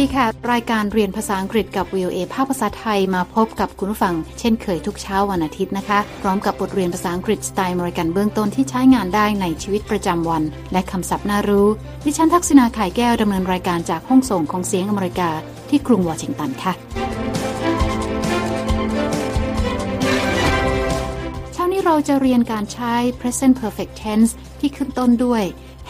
ดีค่ะ รายการเรียนภาษาอังกฤษกับ VOA ภาคภาษาไทยมาพบกับคุณผู้ฟัง เช่นเคยทุกเช้าวันอาทิตย์นะคะ พร้อมกับบทเรียนภาษาอังกฤษสไตล์มริกันเบื้องต้นที่ใช้งานได้ในชีวิตประจำวัน และคำศัพท์น่ารู้ ดิฉันทักษณาขายแก้วดำเนินรายการจากห้องส่งของเสียงอเมริกา ที่กรุงวอชิงตันค่ะเช้านี้เราจะเรียนการใช้ present perfect tense ที่ขึ้นต้นด้วย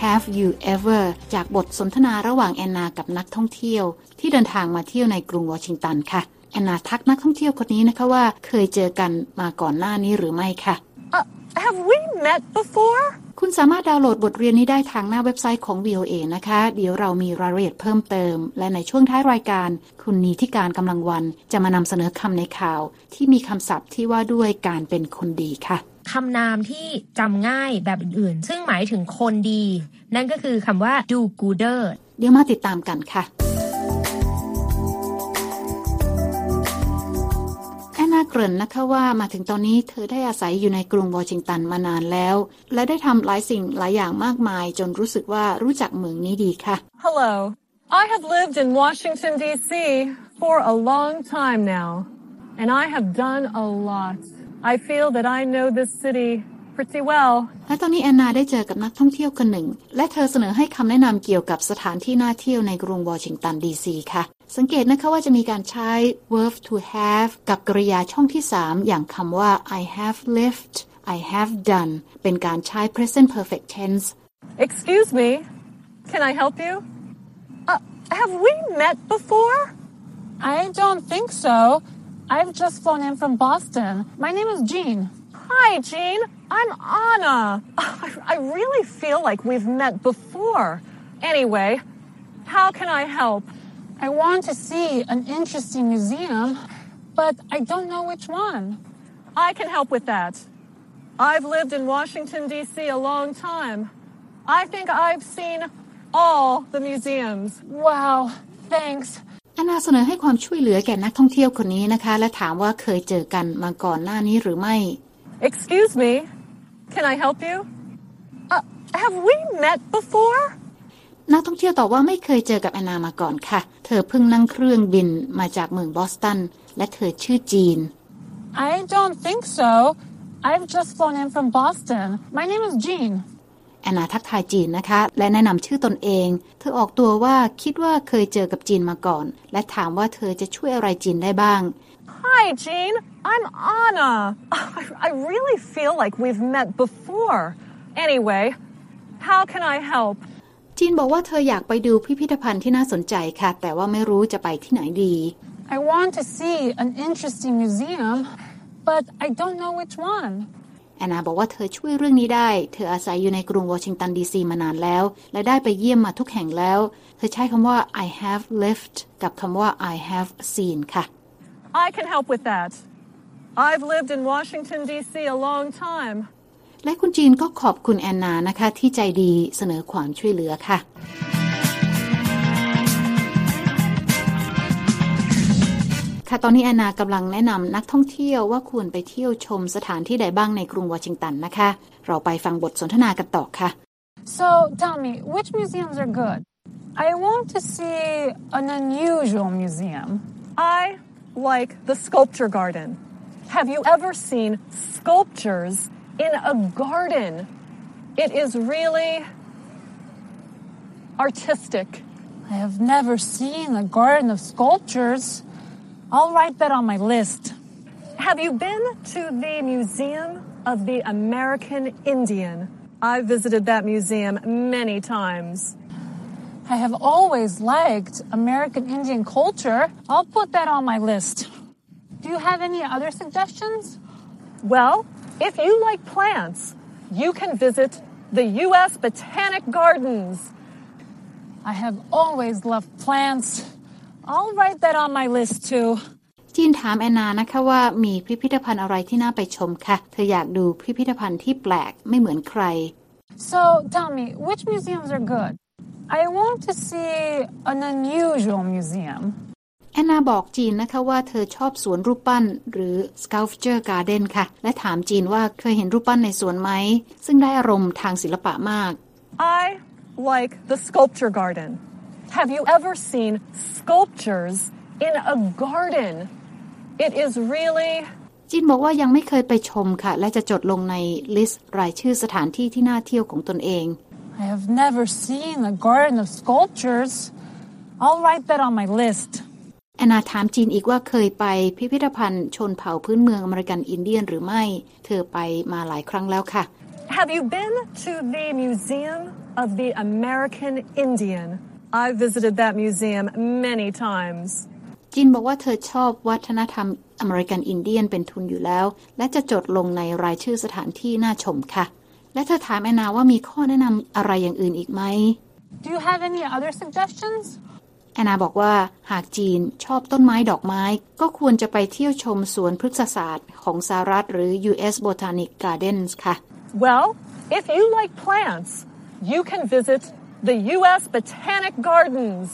Have you ever จากบทสนทนาระหว่างแอนนากับนักท่องเที่ยว ที่เดินทางมาเที่ยวในกรุงวอชิงตันค่ะ แอนนาทักนักท่องเที่ยวคนนี้นะคะว่า เคยเจอกันมาก่อนหน้านี้หรือไม่ค่ะ Uh, have we met before? คุณสามารถดาวน์โหลดบทเรียนนี้ได้ทางหน้าเว็บไซต์ของ VOA นะคะ เดี๋ยวเรามีรายละเอียดเพิ่มเติม และในช่วงท้ายรายการ คุณนีที่การกำลังวันจะมานำเสนอคำในข่าว ที่มีคำศัพท์ที่ว่าด้วยการเป็นคนดีค่ะ คำนามที่จำง่ายแบบอื่นๆ ซึ่งหมายถึงคนดี นั่นก็คือคำว่า do gooder เดี๋ยวมาติดตามกันค่ะแอนนาเกริ่นนะคะว่ามาถึงตอนนี้เธอได้อาศัยอยู่ในกรุงวอชิงตันมานานแล้ว และได้ทำหลายสิ่งหลายอย่างมากมาย จนรู้สึกว่ารู้จักเมืองนี้ดีค่ะ Hello. I have lived in Washington, D.C. for a long time now, and I have done a lot. I feel that I know this city pretty well. และตอนนี้แอนนาได้เจอกับนักท่องเที่ยวคนหนึ่ง และเธอเสนอให้คำแนะนำเกี่ยวกับสถานที่น่าเที่ยวในกรุงวอชิงตันดีซีค่ะ สังเกตนะคะว่าจะมีการใช้ verb to have กับกริยาช่องที่ 3 อย่างคำว่า I have lived I have done เป็นการใช้ present perfect tense Excuse me. Can I help you? Uh, have we met before? I don't think so. I've just flown in from Boston. My name is Jean. Hi, Jean. I'm Anna. I, really feel like we've met before. Anyway, how can I help? I want to see an interesting museum, but I don't know which one. I can help with that. I've lived in Washington, D.C. a long time. I think I've seen all the museums. Wow, thanks. แอนนาเสนอให้ความช่วยเหลือแก่นักท่องเที่ยวคนนี้นะคะ และถามว่าเคยเจอกันมาก่อนหน้านี้หรือไม่ Excuse me. Can I help you? Uh, have we met before? นักท่องเที่ยวตอบว่าไม่เคยเจอกับแอนนามาก่อนค่ะ เธอเพิ่งนั่งเครื่องบินมาจากเมืองบอสตัน และเธอชื่อจีน I don't think so. I've just flown in from Boston. My name is Jean. แอนนาทักทายจีนนะคะ และแนะนำชื่อตนเอง เธอออกตัวว่าคิดว่าเคยเจอกับจีนมาก่อน และถามว่าเธอจะช่วยอะไรจีนได้บ้าง Hi, Jean. I'm Anna. I, I really feel like we've met before. Anyway, how can I help? จีนบอกว่าเธออยากไปดูพิพิธภัณฑ์ที่น่าสนใจค่ะ แต่ว่าไม่รู้จะไปที่ไหนดี I want to see an interesting museum, but I don't know which one. แอนนาบอกว่าเธอช่วยเรื่องนี้ได้ เธออาศัยอยู่ในกรุงวอชิงตันดีซีมานานแล้ว และได้ไปเยี่ยมมาทุกแห่งแล้ว เธอใช้คำว่า I have lived กับคำว่า I have seen ค่ะ I can help with that. I've lived in Washington, D.C. a long time. และคุณจีนก็ขอบคุณแอนนานะคะที่ใจดีเสนอความช่วยเหลือค่ะ ค่ะตอนนี้แอนนากำลังแนะนำนักท่องเที่ยวว่าควรไปเที่ยวชมสถานที่ใดบ้างในกรุงวอชิงตันนะคะ เราไปฟังบทสนทนากันต่อค่ะ So tell me, which museums are good? I want to see an unusual museum. I like the sculpture garden. Have you ever seen sculptures in a garden? It is really artistic. I have never seen a garden of sculptures. I'll write that on my list. Have you been to the Museum of the American Indian? I visited that museum many times. I have always liked American Indian culture. I'll put that on my list. Do you have any other suggestions? Well, if you like plants, you can visit the U.S. Botanic Gardens. I have always loved plants. I'll write that on my list too. จีนถามแอนนานะคะว่ามีพิพิธภัณฑ์อะไรที่น่าไปชมค่ะ เธออยากดูพิพิธภัณฑ์ที่แปลกไม่เหมือนใคร So tell me, which museums are good? I want to see an unusual museum. แอนนาบอกจีนนะคะว่าเธอชอบสวนรูปปั้นหรือ sculpture garden ค่ะ และถามจีนว่าเคยเห็นรูปปั้นในสวนไหม ซึ่งได้อารมณ์ทางศิลปะมาก I like the sculpture garden. Have you ever seen sculptures in a garden? It is really จินบอกว่ายังไม่เคยไปชมค่ะ และจะจดลงในลิสต์รายชื่อสถานที่ที่น่าเที่ยวของตนเอง I have never seen a garden of sculptures. I'll write that on my list. แอนนาถามจีนอีกว่าเคยไปพิพิธภัณฑ์ชนเผ่าพื้นเมืองอเมริกันอินเดียนหรือไม่ เธอไปมาหลายครั้งแล้วค่ะ Have you been to the Museum of the American Indian? I visited that museum many times. จินบอกว่าเธอชอบวัฒนธรรมอเมริกันอินเดียนเป็นทุนอยู่แล้ว และจะจดลงในรายชื่อสถานที่น่าชมค่ะ และเธอถามแอนนาว่ามีข้อแนะนำอะไรอย่างอื่นอีกไหม Do you have any other suggestions? แอนนาบอกว่าหากจีนชอบต้นไม้ดอกไม้ ก็ควรจะไปเที่ยวชมสวนพฤกษศาสตร์ของสหรัฐหรือ U.S. Botanic Gardens ค่ะ Well, if you like plants, you can visit the U.S. Botanic Gardens.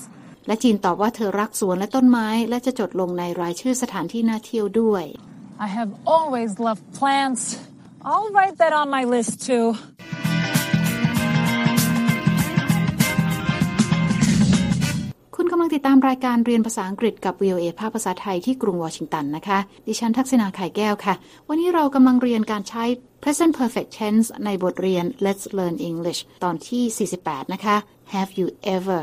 และจีนตอบว่าเธอรักสวนและต้นไม้ และจะจดลงในรายชื่อสถานที่น่าเที่ยวด้วย I have always loved plants. I'll write that on my list too. ลังติดตามรายการเรียนภาษาอังกฤษกับ VOA ภาคภาษาไทยที่กรุงวอชิงตันนะคะ ดิฉันทักษณาไข่แก้วค่ะ วันนี้เรากำลังเรียนการใช้ present perfect tense ในบทเรียน Let's Learn English ตอนที่ 48 นะคะ Have you ever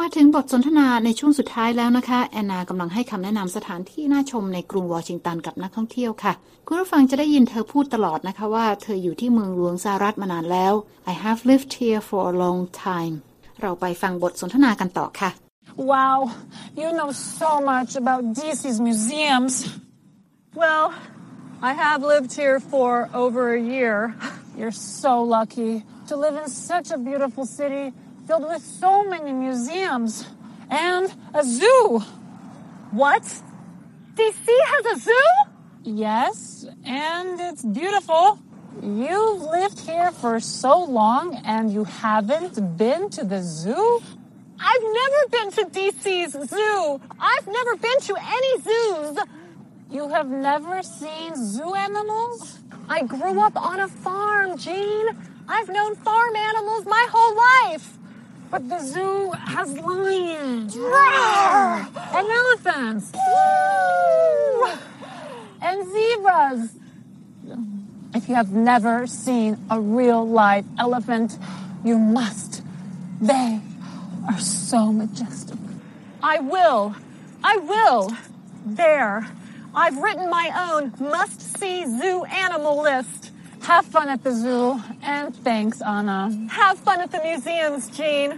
มาถึงบทสนทนาในช่วงสุดท้ายแล้วนะคะ แอนนากำลังให้คำแนะนำสถานที่น่าชมในกรุงวอชิงตันกับนักท่องเที่ยวค่ะ คุณผู้ฟังจะได้ยินเธอพูดตลอดนะคะว่าเธออยู่ที่เมืองหลวงสหรัฐมานานแล้ว I have lived here for a long time เราไปฟังบทสนทนากันต่อค่ะ Wow, you know so much about DC's museums. Well, I have lived here for over a year. You're so lucky to live in such a beautiful city filled with so many museums and a zoo. What? DC has a zoo? Yes, and it's beautiful. You've lived here for so long and you haven't been to the zoo? I've never been to DC's zoo. I've never been to any zoos. You have never seen zoo animals? I grew up on a farm, Jean. I've known farm animals my whole life. But the zoo has lions and elephants and zebras. If you have never seen a real live elephant, you must. They are so majestic. I will. I will. There. I've written my own must see zoo animal list. Have fun at the zoo, and thanks, Anna. Have fun at the museums, Jean.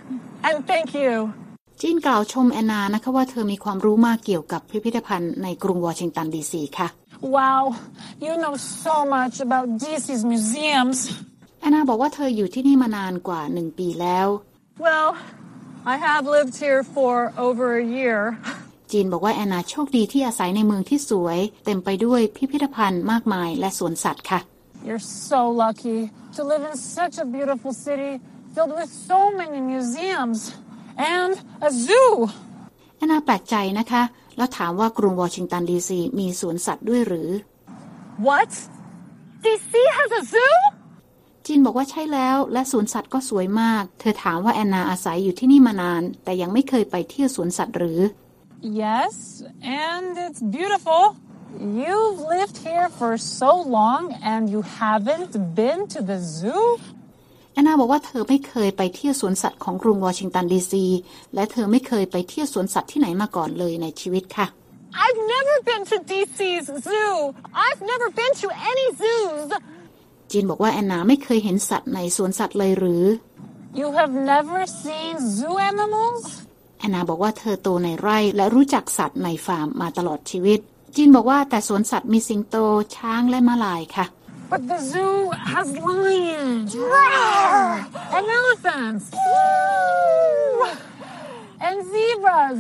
And thank you. จีนกล่าวชมแอนนานะคะว่าเธอมีความรู้มากเกี่ยวกับพิพิธภัณฑ์ในกรุงวอชิงตันดีซีค่ะ Wow, you know so much about DC's museums. แอนนาบอกว่าเธออยู่ที่นี่มานานกว่าหนึ่งปีแล้ว Well, I have lived here for over a year. จีนบอกว่าแอนนาโชคดีที่อาศัยในเมืองที่สวย เต็มไปด้วยพิพิธภัณฑ์มากมายและสวนสัตว์ค่ะ You're so lucky to live in such a beautiful city filled with so many museums and a zoo. แอนนาแปลกใจนะคะ แล้วถามว่ากรุงวอชิงตันดีซีมีสวนสัตว์ด้วยหรือ What? DC has a zoo? จีนบอกว่าใช่แล้ว และสวนสัตว์ก็สวยมาก เธอถามว่าแอนนาอาศัยอยู่ที่นี่มานาน แต่ยังไม่เคยไปเที่ยวสวนสัตว์หรือ Yes, and it's beautiful. You've lived here for so long and you haven't been to the zoo? แอนนาบอกว่าเธอไม่เคยไปเที่ยวสวนสัตว์ของกรุงวอชิงตันดีซีและเธอไม่เคยไปเที่ยวสวนสัตว์ที่ไหนมาก่อนเลยในชีวิตค่ะ I've never been to DC's zoo. I've never been to any zoos. จีนบอกว่าแอนนาไม่เคยเห็นสัตว์ในสวนสัตว์เลยหรือ You have never seen zoo animals? แอนนาบอกว่าเธอโตในไร่และรู้จักสัตว์ในฟาร์มมาตลอดชีวิต จีนบอกว่าแต่สวนสัตว์มีสิงโตช้างและม้าลายค่ะ But the zoo has lions and elephants and zebras.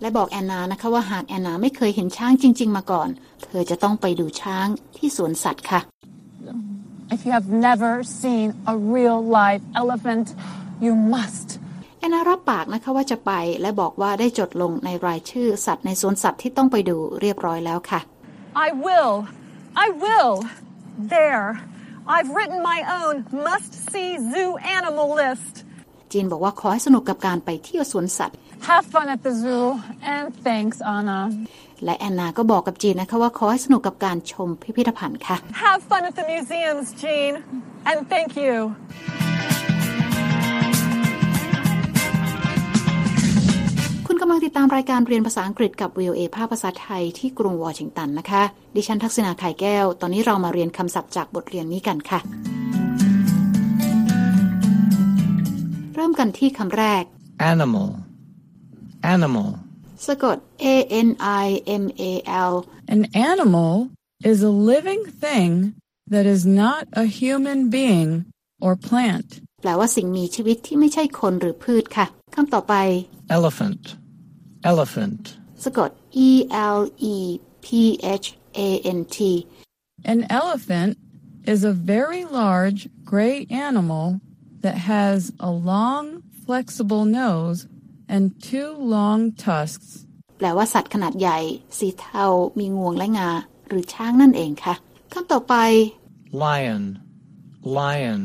และบอกแอนนานะคะว่าหากแอนนาไม่เคยเห็นช้างจริง ๆ มาก่อน เธอจะต้องไปดูช้างที่สวนสัตว์ค่ะ If you have never seen a real live elephant, you must. แอนนารับปากนะคะว่าจะไปและบอกว่าได้จดลงในรายชื่อสัตว์ในสวนสัตว์ที่ต้องไปดูเรียบร้อยแล้วค่ะ I will. I will. There. I've written my own must see zoo animal list. จีนบอกว่าขอให้สนุกกับการไปเที่ยวสวนสัตว์ Have fun at the zoo, and thanks, Anna. และแอนนาก็บอกกับจีนนะคะว่าขอให้สนุกกับการชมพิพิธภัณฑ์ค่ะ Have fun at the museums, Jean. And thank you. คุณกำลังติดตามรายการเรียนภาษาอังกฤษกับ VOA ภาคภาษาไทยที่กรุงวอชิงตันนะคะ ดิฉันทักษณาไข่แก้ว ตอนนี้เรามาเรียนคำศัพท์จากบทเรียนนี้กันค่ะ เริ่มกันที่คำแรก animal, animal, สะกด A N I M A L An animal is a living thing that is not a human being or plant. แปลว่าสิ่งมีชีวิตที่ไม่ใช่คนหรือพืชค่ะคำต่อไป elephant, elephant, สะกด E L E P H A N T An elephant is a very large gray animal that has a long, flexible nose and two long tusks. แปลว่าสัตว์ขนาดใหญ่ สีเทา มีงวงและงา หรือช้างนั่นเองค่ะคำต่อไป lion, lion,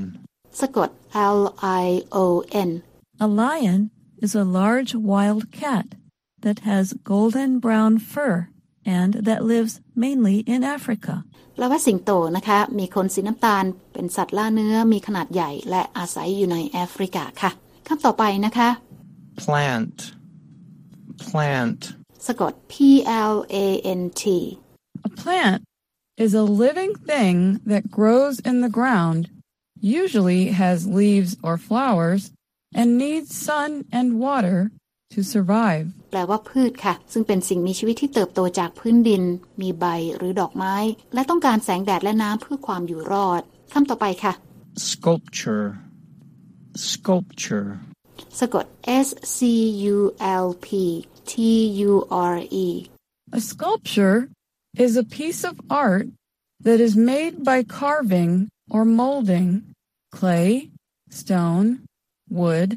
สะกด L I O N A lion is a large wild cat that has golden brown fur and that lives mainly in Africa. แปลว่าสิงโตนะคะ มีขนสีน้ำตาล เป็นสัตว์ล่าเนื้อ มีขนาดใหญ่ และอาศัยอยู่ในแอฟริกาค่ะคำต่อไปนะคะ plant, plant, สะกด P L A N T A plant is a living thing that grows in the ground, usually has leaves or flowers, and needs sun and water to survive. แปลว่าพืชค่ะ ซึ่งเป็นสิ่งมีชีวิตที่เติบโตจากพื้นดิน มีใบหรือดอกไม้ และต้องการแสงแดดและน้ำเพื่อความอยู่รอดคำต่อไปค่ะ sculpture, sculpture, สะกด S C U L P T U R E A sculpture is a piece of art that is made by carving or molding clay, stone, wood,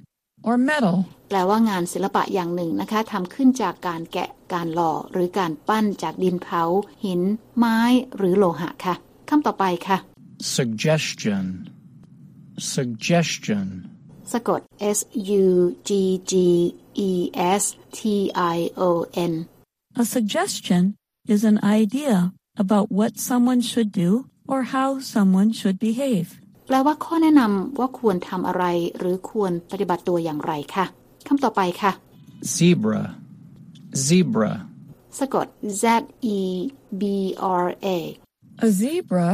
or metal. แปลว่างานศิลปะอย่างหนึ่งนะคะทำขึ้นจากการแกะ การหล่อ หรือการปั้นจากดินเผา หิน ไม้ หรือโลหะค่ะคำต่อไปค่ะ suggestion, suggestion, สะกด S U G G E S T I O N A suggestion is an idea about what someone should do or how someone should behave. แปลว่าข้อแนะนำว่าควรทำอะไร หรือควรปฏิบัติตัวอย่างไรค่ะคำต่อไปค่ะ zebra, zebra, สะกด Z E B R A A zebra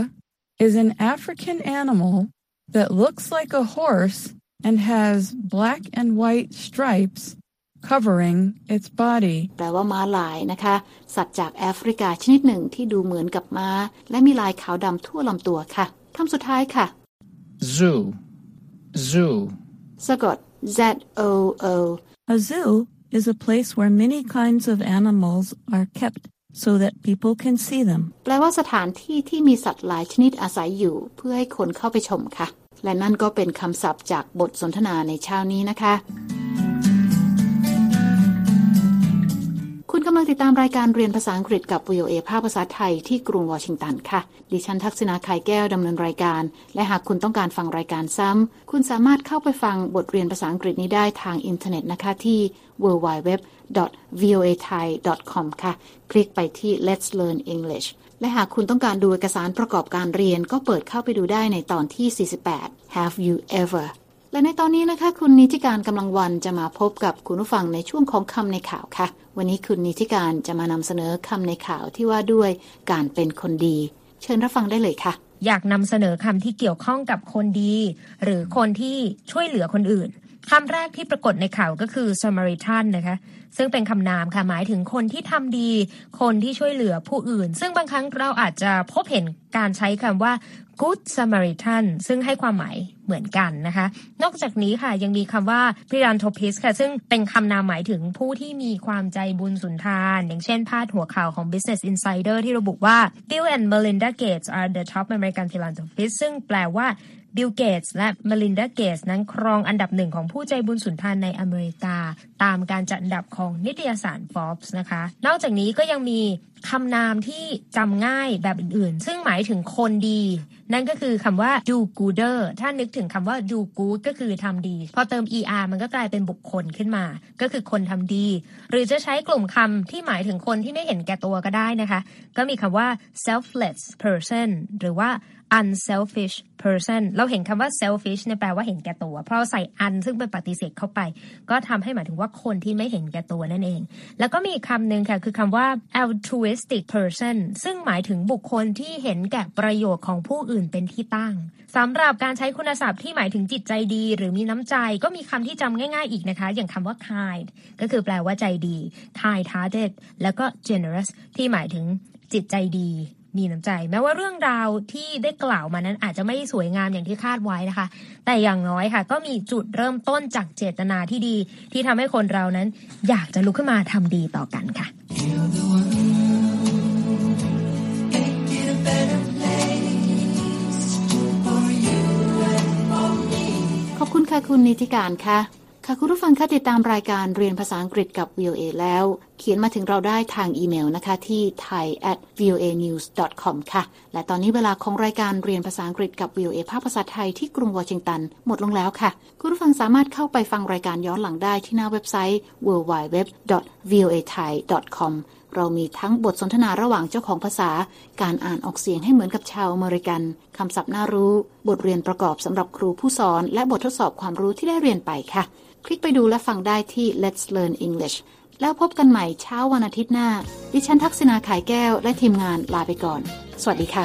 is an African animal that looks like a horse and has black and white stripes covering its body. แปลว่าม้าลายนะคะ สัตว์จากแอฟริกาชนิดหนึ่งที่ดูเหมือนกับม้า และมีลายขาวดำทั่วลำตัวค่ะคำสุดท้ายค่ะ zoo, zoo, สะกด Z O O A zoo is a place where many kinds of animals are kept so that people can see them. แปลว่าสถานที่ที่มีสัตว์หลายชนิดอาศัยอยู่ เพื่อให้คนเข้าไปชมค่ะ และนั่นก็เป็นคำศัพท์จากบทสนทนาในเช้านี้นะคะ คุณกำลังติดตามรายการเรียนภาษาอังกฤษกับ VOA ภาคภาษาไทยที่กรุงวอชิงตันค่ะ ดิฉันทักษณาไข่แก้วดำเนินรายการ และหากคุณต้องการฟังรายการซ้ำ คุณสามารถเข้าไปฟังบทเรียนภาษาอังกฤษนี้ได้ทางอินเทอร์เน็ตนะคะที่ www.voathai.com ค่ะ คลิกไปที่ Let's Learn English และหากคุณต้องการดูเอกสารประกอบการเรียนก็เปิดเข้าไปดูได้ในตอนที่ 48 Have you ever และในตอนนี้นะคะ คุณนิติการกำลังวันจะมาพบกับคุณผู้ฟังในช่วงของคำในข่าวค่ะ วันนี้คุณนิติการจะมานำเสนอคำในข่าวที่ว่าด้วยการเป็นคนดี เชิญรับฟังได้เลยค่ะ อยากนำเสนอคำที่เกี่ยวข้องกับคนดี หรือคนที่ช่วยเหลือคนอื่น คำแรกที่ปรากฏในข่าวก็คือ Samaritan นะคะ ซึ่งเป็นคำนามค่ะหมายถึงคนที่ทำดี คนที่ช่วยเหลือผู้อื่น ซึ่งบางครั้งเราอาจจะพบเห็นการใช้คำว่า Good Samaritan ซึ่งให้ความหมายเหมือนกันนะคะ นอกจากนี้ค่ะยังมีคำว่า p h i l a n t h r o p i s ค่ะ ซึ่งเป็นคำนามหมายถึงผู้ที่มีความใจบุญสุนทาน อย่างเช่นพาดหัวข่าวของ Business Insider ที่ระบุว่า Bill and Melinda Gates are the top American philanthropists ซึ่งแปลว่า บิล เกตส์และมลินดา เกตส์นั้นครองอันดับหนึ่งของผู้ใจบุญสุนทานในอเมริกา ตามการจัดอันดับของนิตยสาร Forbes นะคะ นอกจากนี้ก็ยังมีคำนามที่จำง่ายแบบอื่นๆ ซึ่งหมายถึงคนดี นั่นก็คือคำว่า do gooder ถ้านึกถึงคำว่า do good ก็คือทำดี พอเติม er มันก็กลายเป็นบุคคลขึ้นมา ก็คือคนทำดี หรือจะใช้กลุ่มคำที่หมายถึงคนที่ไม่เห็นแก่ตัวก็ได้นะคะ ก็มีคำว่า selfless person หรือว่า unselfish person เราเห็นคำว่า selfish เนี่ยแปลว่าเห็นแก่ตัว เพราะใส่ un ซึ่งเป็นปฏิเสธเข้าไป ก็ทำให้หมายถึงว่าคนที่ไม่เห็นแก่ตัวนั่นเอง แล้วก็มีคำหนึ่งค่ะคือคำว่า altruistic person ซึ่งหมายถึงบุคคลที่เห็นแก่ประโยชน์ของผู้อื่นเป็นที่ตั้งสำหรับการใช้คุณศัพท์ที่หมายถึงจิตใจดี หรือมีน้ำใจก็มีคำที่จำง่าย ๆ อีกนะคะ อย่างคำว่า kind ก็คือแปลว่าใจดี kind hearted แล้วก็ generous ที่หมายถึงจิตใจดี มีน้ำใจ แม้ว่าเรื่องราวที่ได้กล่าวมานั้นอาจจะไม่สวยงามอย่างที่คาดไว้นะคะ แต่อย่างน้อยค่ะ ก็มีจุดเริ่มต้นจากเจตนาที่ดี ที่ทำให้คนเรานั้น อยากจะลุกขึ้นมาทำดีต่อกันค่ะ ขอบคุณค่ะคุณนิติการค่ะ ค่ะคุณผู้ฟังคะติดตามรายการเรียนภาษาอังกฤษกับ VOA แล้ว เขียนมาถึงเราได้ทางอีเมลนะคะ ที่ thai at voa news com ค่ะ และตอนนี้เวลาของรายการเรียนภาษาอังกฤษกับ VOA ภาคภาษาไทยที่กรุงวอชิงตัน หมดลงแล้วค่ะ คุณผู้ฟังสามารถเข้าไปฟังรายการย้อนหลังได้ที่หน้าเว็บไซต์ www.voathai.com เรามีทั้งบทสนทนาระหว่างเจ้าของภาษา การอ่านออกเสียงให้เหมือนกับชาวอเมริกัน คำศัพท์น่ารู้ บทเรียนประกอบสำหรับครูผู้สอน และบททดสอบความรู้ที่ได้เรียนไปค่ะ คลิกไปดูและฟังได้ที่ Let's Learn English แล้วพบกันใหม่เช้าวันอาทิตย์หน้า ดิฉันทักษณาขายแก้วและทีมงานลาไปก่อน สวัสดีค่ะ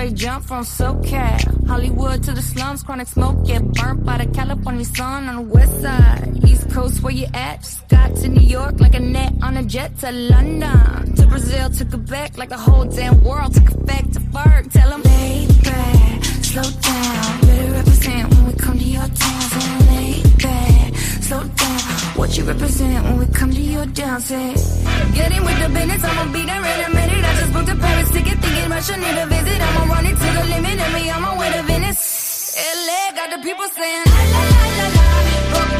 straight jump from SoCal. Hollywood to the slums, chronic smoke, get burnt by the California sun on the west side. East Coast, where you at? Just got to New York like a net on a jet to London. To Brazil, to Quebec, like the whole damn world took effect to Ferg. Tell them, lay back, slow down. Better represent when we come to your town. Lay back, slow down. What you represent when we come to your dance? Getting with the business, I'ma be there in a minute. I just booked a Paris ticket, thinking Russia need a visit. I'ma run it to the limit, and me, I'ma win a Venice. LA got the people saying, la la la la la.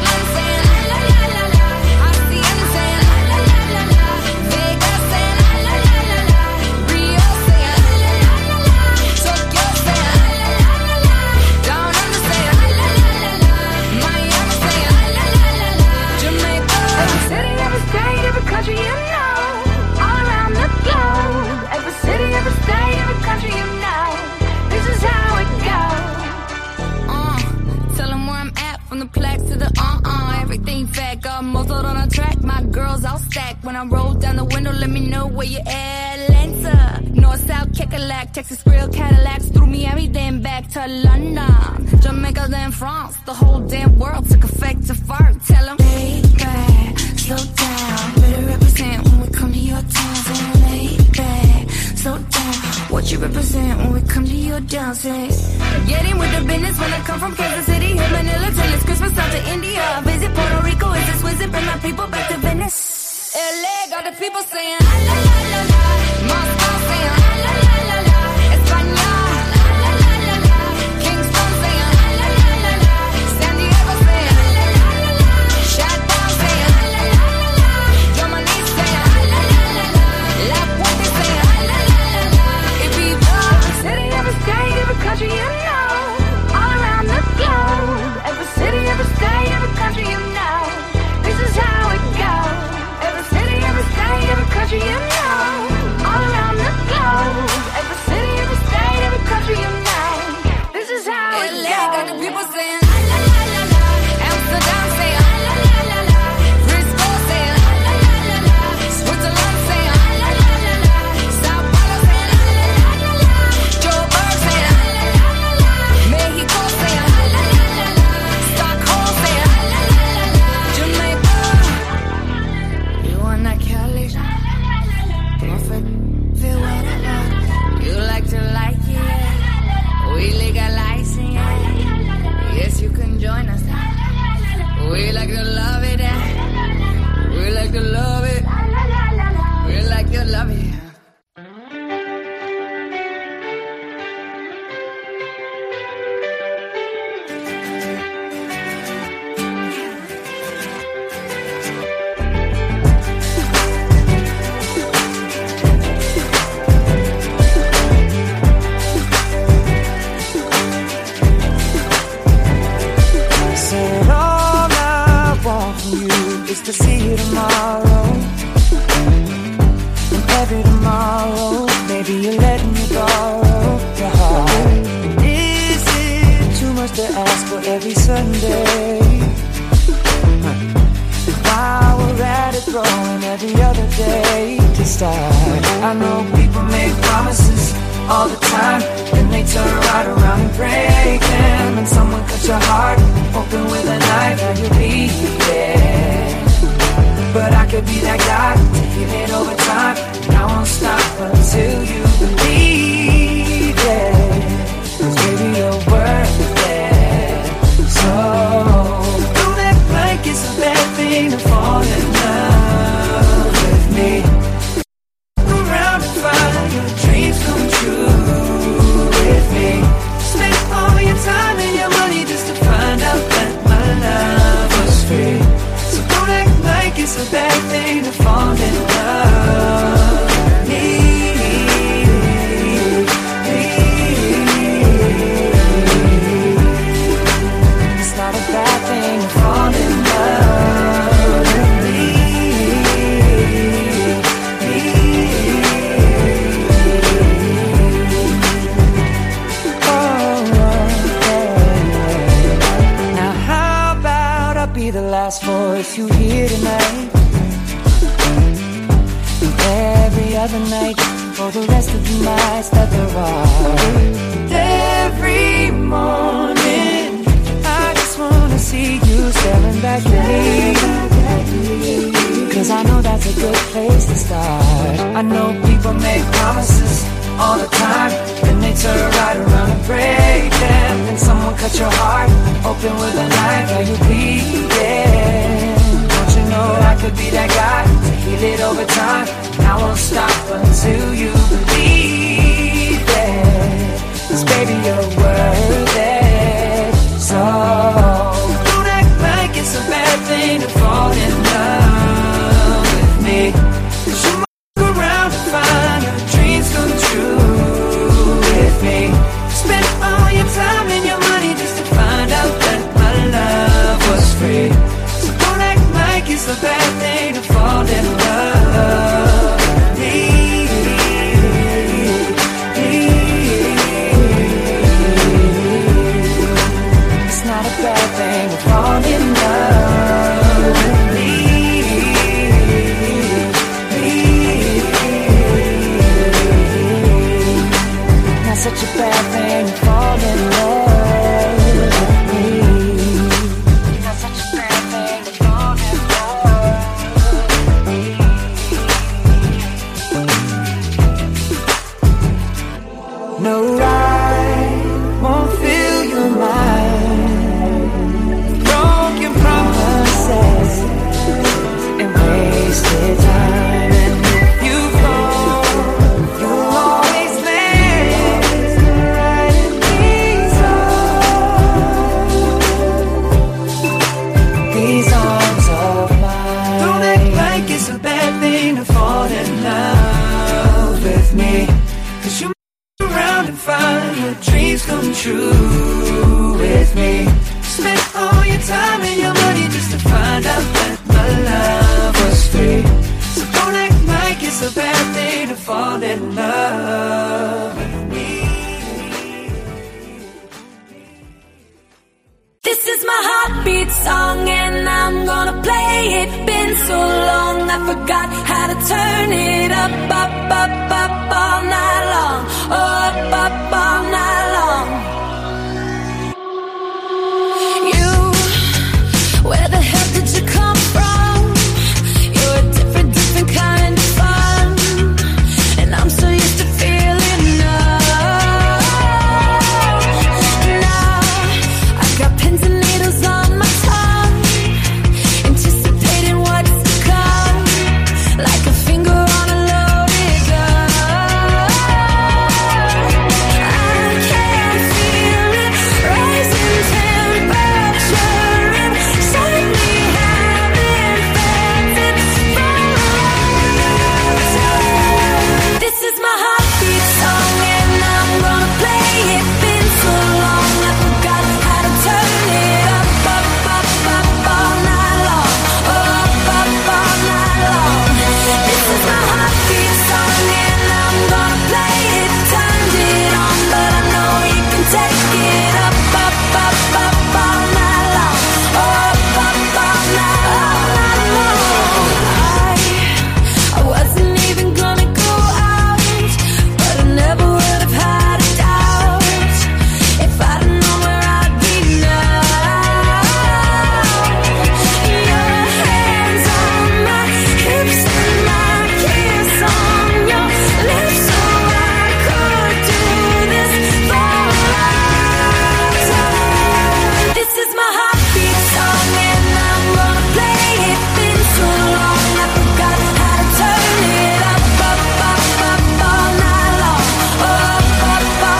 France, the whole damn world took effect to fart. Tell them, lay back, slow down. Better represent when we come to your town. Lay back, slow down. What you represent when we come to your dancing. Get in with the business when I come from K all the time. Then they turn right around and break them. And someone cuts your heart open with a knife Now you'll be dead But I could be that guy Taking it over time. I won't stop until you believe. so bad. so long I forgot how to turn it up, up, up, up all night long. Oh, up, up all night long.